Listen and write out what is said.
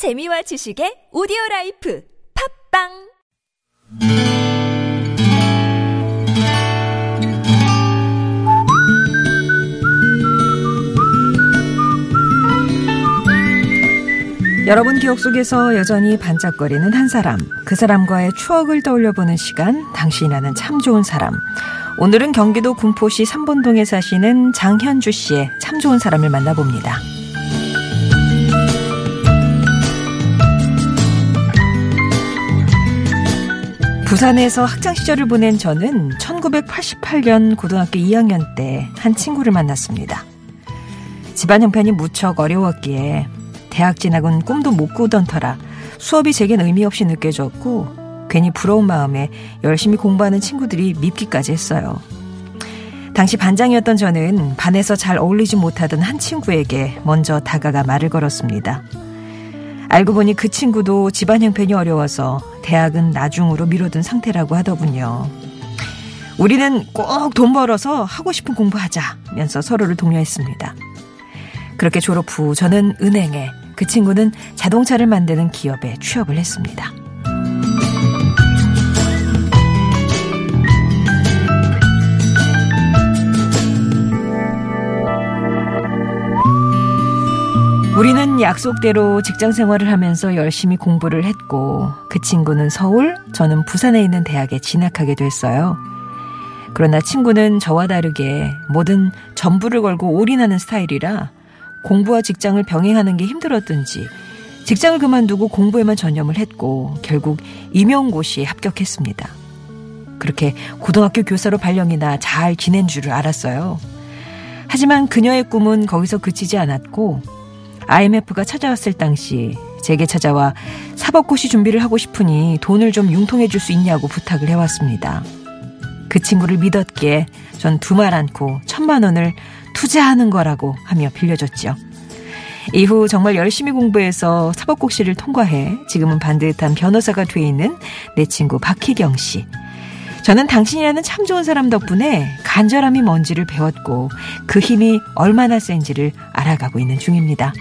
재미와 지식의 오디오 라이프 팟빵 여러분 기억 속에서 여전히 반짝거리는 한 사람, 그 사람과의 추억을 떠올려보는 시간, 당신이라는 참 좋은 사람. 오늘은 경기도 군포시 산본동에 사시는 장현주 씨의 참 좋은 사람을 만나봅니다. 부산에서 학창 시절을 보낸 저는 1988년 고등학교 2학년 때 한 친구를 만났습니다. 집안 형편이 무척 어려웠기에 대학 진학은 꿈도 못 꾸던 터라 수업이 제겐 의미 없이 느껴졌고 괜히 부러운 마음에 열심히 공부하는 친구들이 밉기까지 했어요. 당시 반장이었던 저는 반에서 잘 어울리지 못하던 한 친구에게 먼저 다가가 말을 걸었습니다. 알고 보니 그 친구도 집안 형편이 어려워서 대학은 나중으로 미뤄둔 상태라고 하더군요. 우리는 꼭 돈 벌어서 하고 싶은 공부하자면서 서로를 독려했습니다. 그렇게 졸업 후 저는 은행에, 그 친구는 자동차를 만드는 기업에 취업을 했습니다. 우리는 약속대로 직장 생활을 하면서 열심히 공부를 했고 그 친구는 서울, 저는 부산에 있는 대학에 진학하게 됐어요. 그러나 친구는 저와 다르게 뭐든 전부를 걸고 올인하는 스타일이라 공부와 직장을 병행하는 게 힘들었든지 직장을 그만두고 공부에만 전념을 했고 결국 임용고시에 합격했습니다. 그렇게 고등학교 교사로 발령이나 잘 지낸 줄을 알았어요. 하지만 그녀의 꿈은 거기서 그치지 않았고 IMF가 찾아왔을 당시 제게 찾아와 사법고시 준비를 하고 싶으니 돈을 좀 융통해 줄 수 있냐고 부탁을 해왔습니다. 그 친구를 믿었기에 전 두 말 않고 천만 원을 투자하는 거라고 하며 빌려줬죠. 이후 정말 열심히 공부해서 사법고시를 통과해 지금은 반듯한 변호사가 돼 있는 내 친구 박희경 씨. 저는 당신이라는 참 좋은 사람 덕분에 간절함이 뭔지를 배웠고 그 힘이 얼마나 센지를 알아가고 있는 중입니다.